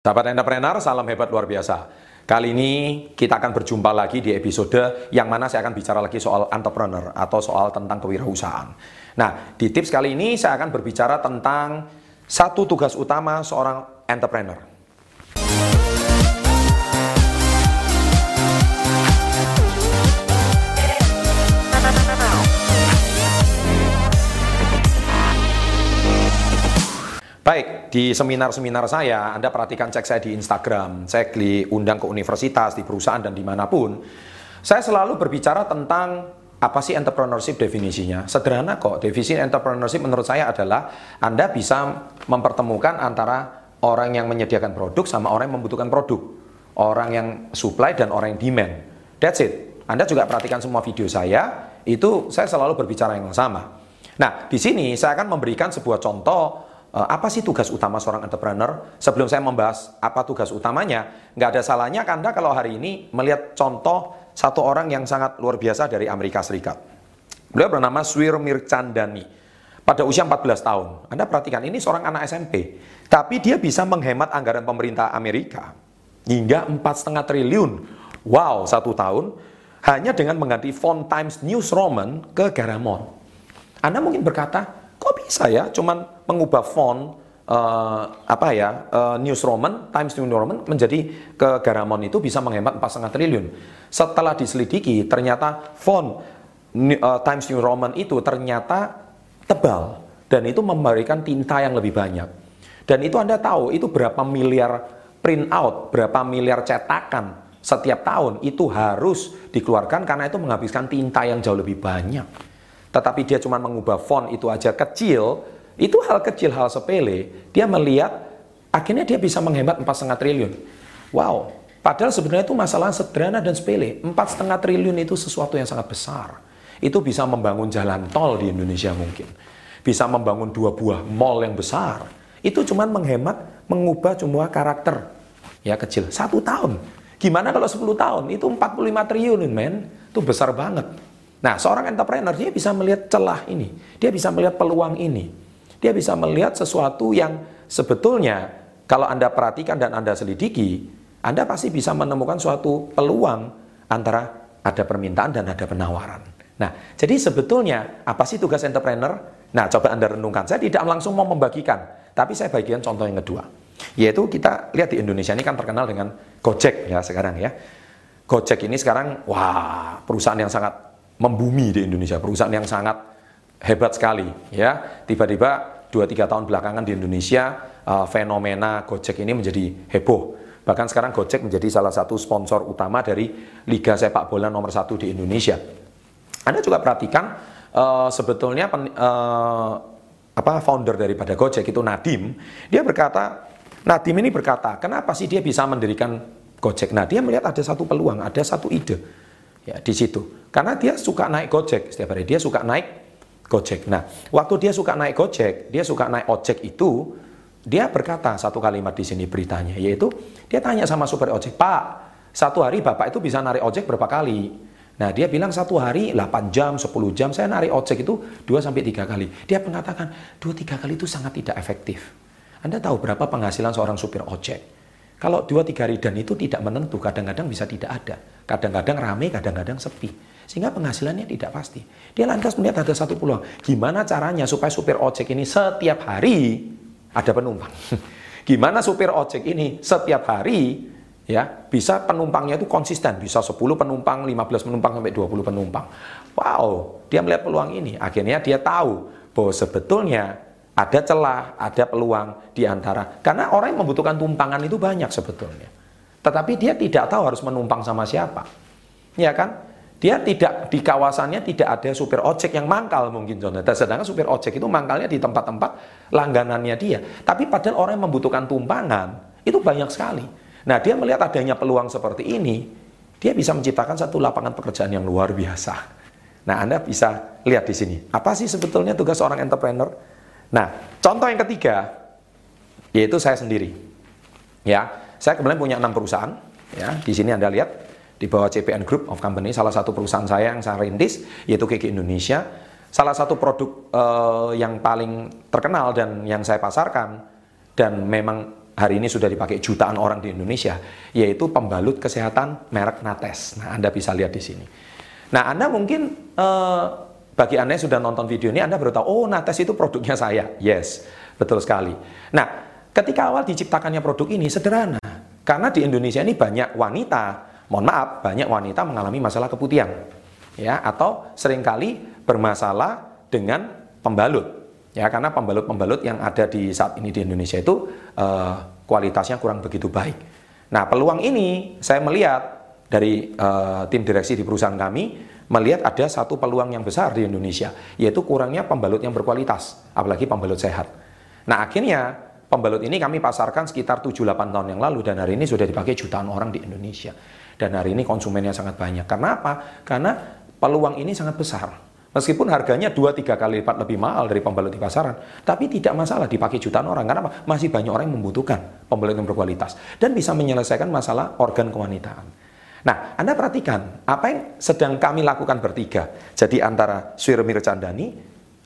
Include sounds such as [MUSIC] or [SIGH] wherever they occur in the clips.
Sahabat entrepreneur, salam hebat luar biasa. Kali ini kita akan berjumpa lagi di episode yang mana saya akan bicara lagi soal entrepreneur atau soal tentang kewirausahaan. Nah, di tips kali ini saya akan berbicara tentang satu tugas utama seorang entrepreneur. Baik, di seminar-seminar saya, Anda perhatikan cek saya di Instagram, cek diundang ke universitas, di perusahaan, dan di mana pun. Saya selalu berbicara tentang apa sih entrepreneurship definisinya? Sederhana kok, definisi entrepreneurship menurut saya adalah Anda bisa mempertemukan antara orang yang menyediakan produk sama orang yang membutuhkan produk. Orang yang supply dan orang yang demand. That's it. Anda juga perhatikan semua video saya, itu saya selalu berbicara yang sama. Nah, di sini saya akan memberikan sebuah contoh apa sih tugas utama seorang entrepreneur? Sebelum saya membahas apa tugas utamanya, nggak ada salahnya Anda kalau hari ini melihat contoh satu orang yang sangat luar biasa dari Amerika Serikat. Beliau bernama Swir Mirchandani. Pada usia 14 tahun. Anda perhatikan, ini seorang anak SMP. Tapi dia bisa menghemat anggaran pemerintah Amerika hingga 4,5 triliun. Wow, satu tahun. Hanya dengan mengganti font Times News Roman ke Garamond. Anda mungkin berkata, Kok bisa ya cuman mengubah font uh, apa ya uh, News Roman, Times New Roman menjadi ke Garamond itu bisa menghemat 4,5 triliun. Setelah diselidiki ternyata font uh, Times New Roman itu ternyata tebal dan itu memberikan tinta yang lebih banyak. Dan itu Anda tahu itu berapa miliar print out, berapa miliar cetakan setiap tahun itu harus dikeluarkan karena itu menghabiskan tinta yang jauh lebih banyak tetapi dia cuma mengubah font itu aja kecil, itu hal kecil, hal sepele, dia melihat akhirnya dia bisa menghemat 4,5 triliun. Wow, padahal sebenarnya itu masalah sederhana dan sepele. 4,5 triliun itu sesuatu yang sangat besar. Itu bisa membangun jalan tol di Indonesia mungkin. Bisa membangun dua buah mall yang besar. Itu cuma menghemat, mengubah semua karakter. Ya kecil, satu tahun. Gimana kalau 10 tahun? Itu 45 triliun men. Itu besar banget. Nah, seorang entrepreneur dia bisa melihat celah ini, dia bisa melihat peluang ini, dia bisa melihat sesuatu yang sebetulnya kalau Anda perhatikan dan Anda selidiki, Anda pasti bisa menemukan suatu peluang antara ada permintaan dan ada penawaran. Nah, jadi sebetulnya apa sih tugas entrepreneur? Nah, coba Anda renungkan. Saya tidak langsung mau membagikan, tapi saya bagikan contoh yang kedua. Yaitu kita lihat di Indonesia ini kan terkenal dengan Gojek ya sekarang ya. Gojek ini sekarang wah perusahaan yang sangat membumi di Indonesia, perusahaan yang sangat hebat sekali ya. Tiba-tiba 2-3 tahun belakangan di Indonesia uh, fenomena Gojek ini menjadi heboh. Bahkan sekarang Gojek menjadi salah satu sponsor utama dari Liga Sepak Bola nomor satu di Indonesia. Anda juga perhatikan uh, sebetulnya uh, apa founder daripada Gojek itu Nadim, dia berkata Nadim ini berkata, kenapa sih dia bisa mendirikan Gojek? Nah, dia melihat ada satu peluang, ada satu ide ya di situ. Karena dia suka naik Gojek setiap hari, dia suka naik Gojek. Nah, waktu dia suka naik Gojek, dia suka naik ojek itu, dia berkata satu kalimat di sini beritanya, yaitu dia tanya sama supir ojek, Pak, satu hari Bapak itu bisa narik ojek berapa kali? Nah, dia bilang satu hari 8 jam, 10 jam, saya narik ojek itu 2 sampai 3 kali. Dia mengatakan 2-3 kali itu sangat tidak efektif. Anda tahu berapa penghasilan seorang supir ojek? Kalau 2-3 hari dan itu tidak menentu, kadang-kadang bisa tidak ada. Kadang-kadang rame, kadang-kadang sepi. Sehingga penghasilannya tidak pasti. Dia lantas melihat ada satu peluang. Gimana caranya supaya supir ojek ini setiap hari ada penumpang? [LAUGHS] Gimana supir ojek ini setiap hari ya bisa penumpangnya itu konsisten, bisa 10 penumpang, 15 penumpang sampai 20 penumpang. Wow, dia melihat peluang ini. Akhirnya dia tahu bahwa sebetulnya ada celah, ada peluang di antara karena orang yang membutuhkan tumpangan itu banyak sebetulnya. Tetapi dia tidak tahu harus menumpang sama siapa. Ya kan? Dia tidak di kawasannya tidak ada supir ojek yang mangkal mungkin contohnya. Sedangkan supir ojek itu mangkalnya di tempat-tempat langganannya dia. Tapi padahal orang yang membutuhkan tumpangan itu banyak sekali. Nah dia melihat adanya peluang seperti ini, dia bisa menciptakan satu lapangan pekerjaan yang luar biasa. Nah Anda bisa lihat di sini. Apa sih sebetulnya tugas seorang entrepreneur? Nah contoh yang ketiga, yaitu saya sendiri. Ya, saya kemudian punya enam perusahaan. Ya, di sini Anda lihat di bawah CPN Group of Company, salah satu perusahaan saya yang saya rintis, yaitu KK Indonesia. Salah satu produk uh, yang paling terkenal dan yang saya pasarkan, dan memang hari ini sudah dipakai jutaan orang di Indonesia, yaitu pembalut kesehatan merek Nates. Nah, Anda bisa lihat di sini. Nah, Anda mungkin eh, bagi Anda yang sudah nonton video ini, Anda baru tahu, oh Nates itu produknya saya. Yes, betul sekali. Nah, ketika awal diciptakannya produk ini sederhana. Karena di Indonesia ini banyak wanita, mohon maaf, banyak wanita mengalami masalah keputihan. Ya, atau sering kali bermasalah dengan pembalut. Ya, karena pembalut-pembalut yang ada di saat ini di Indonesia itu uh, kualitasnya kurang begitu baik. Nah, peluang ini saya melihat dari uh, tim direksi di perusahaan kami melihat ada satu peluang yang besar di Indonesia, yaitu kurangnya pembalut yang berkualitas, apalagi pembalut sehat. Nah, akhirnya pembalut ini kami pasarkan sekitar 7-8 tahun yang lalu dan hari ini sudah dipakai jutaan orang di Indonesia. Dan hari ini konsumennya sangat banyak. Karena apa? Karena peluang ini sangat besar. Meskipun harganya 2-3 kali lipat lebih mahal dari pembalut di pasaran, tapi tidak masalah dipakai jutaan orang. Karena? Masih banyak orang yang membutuhkan pembalut yang berkualitas dan bisa menyelesaikan masalah organ kewanitaan. Nah, Anda perhatikan apa yang sedang kami lakukan bertiga. Jadi antara Swirmir Candani,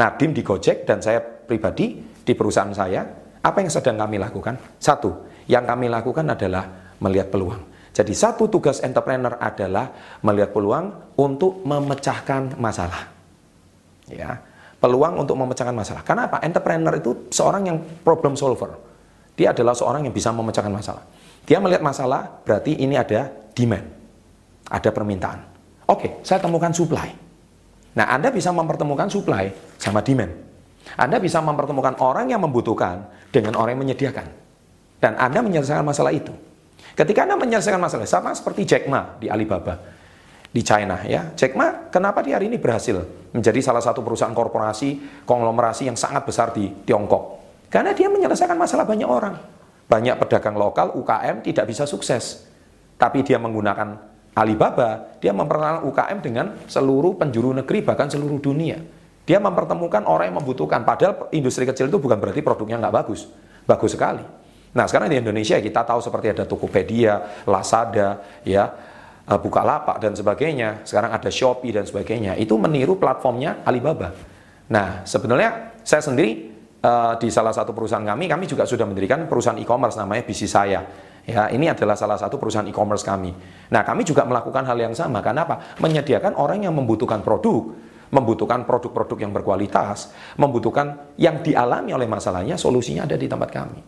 Nadim di Gojek, dan saya pribadi di perusahaan saya, apa yang sedang kami lakukan? Satu, yang kami lakukan adalah melihat peluang. Jadi satu tugas entrepreneur adalah melihat peluang untuk memecahkan masalah ya peluang untuk memecahkan masalah. Karena apa? Entrepreneur itu seorang yang problem solver. Dia adalah seorang yang bisa memecahkan masalah. Dia melihat masalah, berarti ini ada demand, ada permintaan. Oke, saya temukan supply. Nah, Anda bisa mempertemukan supply sama demand. Anda bisa mempertemukan orang yang membutuhkan dengan orang yang menyediakan. Dan Anda menyelesaikan masalah itu. Ketika Anda menyelesaikan masalah, sama seperti Jack Ma di Alibaba di China ya. Jack Ma kenapa dia hari ini berhasil menjadi salah satu perusahaan korporasi konglomerasi yang sangat besar di Tiongkok? Karena dia menyelesaikan masalah banyak orang. Banyak pedagang lokal UKM tidak bisa sukses. Tapi dia menggunakan Alibaba, dia memperkenalkan UKM dengan seluruh penjuru negeri bahkan seluruh dunia. Dia mempertemukan orang yang membutuhkan. Padahal industri kecil itu bukan berarti produknya nggak bagus. Bagus sekali. Nah sekarang di Indonesia kita tahu seperti ada Tokopedia, Lazada, ya uh, Bukalapak dan sebagainya, sekarang ada Shopee dan sebagainya, itu meniru platformnya Alibaba. Nah, sebenarnya saya sendiri uh, di salah satu perusahaan kami, kami juga sudah mendirikan perusahaan e-commerce namanya Bisnis Saya. Ya, ini adalah salah satu perusahaan e-commerce kami. Nah, kami juga melakukan hal yang sama. Karena apa? Menyediakan orang yang membutuhkan produk, membutuhkan produk-produk yang berkualitas, membutuhkan yang dialami oleh masalahnya, solusinya ada di tempat kami.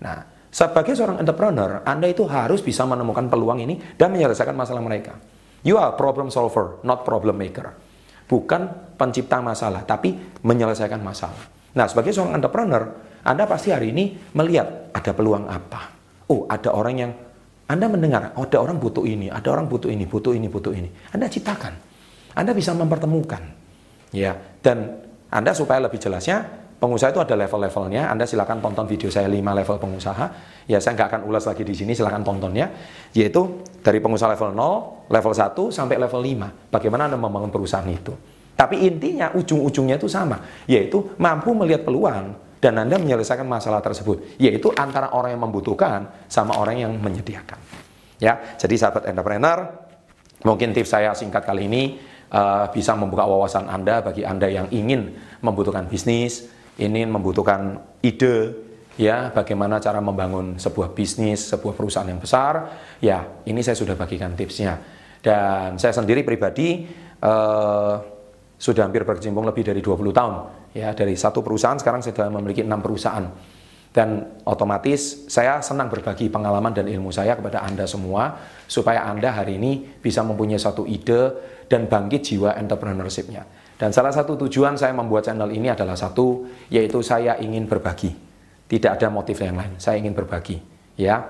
Nah, sebagai seorang entrepreneur, Anda itu harus bisa menemukan peluang ini dan menyelesaikan masalah mereka. You are problem solver, not problem maker. Bukan pencipta masalah, tapi menyelesaikan masalah. Nah, sebagai seorang entrepreneur, Anda pasti hari ini melihat ada peluang apa. Oh, ada orang yang Anda mendengar, oh, ada orang butuh ini, ada orang butuh ini, butuh ini, butuh ini. Anda ciptakan. Anda bisa mempertemukan. Ya, dan Anda supaya lebih jelasnya, Pengusaha itu ada level-levelnya. Anda silakan tonton video saya 5 level pengusaha. Ya, saya nggak akan ulas lagi di sini, silakan tontonnya. Yaitu dari pengusaha level 0, level 1 sampai level 5. Bagaimana Anda membangun perusahaan itu. Tapi intinya ujung-ujungnya itu sama, yaitu mampu melihat peluang dan Anda menyelesaikan masalah tersebut, yaitu antara orang yang membutuhkan sama orang yang menyediakan. Ya, jadi sahabat entrepreneur, mungkin tips saya singkat kali ini uh, bisa membuka wawasan Anda bagi Anda yang ingin membutuhkan bisnis, ini membutuhkan ide ya bagaimana cara membangun sebuah bisnis, sebuah perusahaan yang besar. Ya, ini saya sudah bagikan tipsnya. Dan saya sendiri pribadi eh, sudah hampir berkecimpung lebih dari 20 tahun ya dari satu perusahaan sekarang saya sudah memiliki enam perusahaan dan otomatis saya senang berbagi pengalaman dan ilmu saya kepada Anda semua supaya Anda hari ini bisa mempunyai satu ide dan bangkit jiwa entrepreneurship-nya. Dan salah satu tujuan saya membuat channel ini adalah satu, yaitu saya ingin berbagi. Tidak ada motif yang lain, saya ingin berbagi. Ya,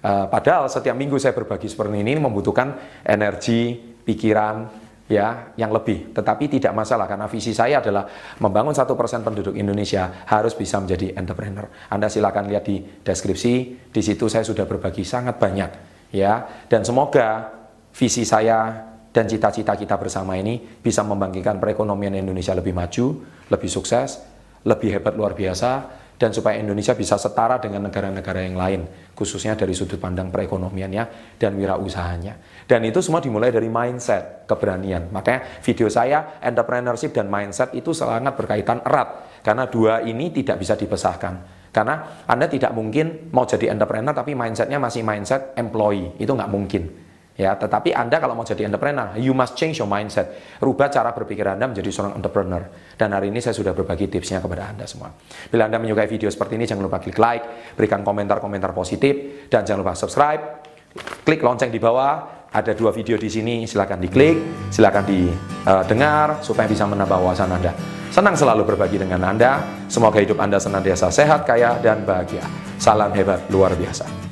uh, padahal setiap minggu saya berbagi seperti ini membutuhkan energi, pikiran, ya, yang lebih. Tetapi tidak masalah karena visi saya adalah membangun satu persen penduduk Indonesia harus bisa menjadi entrepreneur. Anda silakan lihat di deskripsi, di situ saya sudah berbagi sangat banyak, ya. Dan semoga visi saya dan cita-cita kita bersama ini bisa membangkitkan perekonomian Indonesia lebih maju, lebih sukses, lebih hebat luar biasa, dan supaya Indonesia bisa setara dengan negara-negara yang lain, khususnya dari sudut pandang perekonomiannya dan wirausahanya. Dan itu semua dimulai dari mindset, keberanian. Makanya video saya, entrepreneurship dan mindset itu sangat berkaitan erat, karena dua ini tidak bisa dipisahkan. Karena Anda tidak mungkin mau jadi entrepreneur tapi mindsetnya masih mindset employee. Itu nggak mungkin. Ya, tetapi Anda kalau mau jadi entrepreneur, you must change your mindset. Rubah cara berpikir Anda menjadi seorang entrepreneur. Dan hari ini saya sudah berbagi tipsnya kepada Anda semua. Bila Anda menyukai video seperti ini, jangan lupa klik like, berikan komentar-komentar positif, dan jangan lupa subscribe, klik lonceng di bawah, ada dua video di sini, silahkan diklik, silahkan didengar, supaya bisa menambah wawasan Anda. Senang selalu berbagi dengan Anda, semoga hidup Anda senantiasa sehat, kaya, dan bahagia. Salam hebat luar biasa.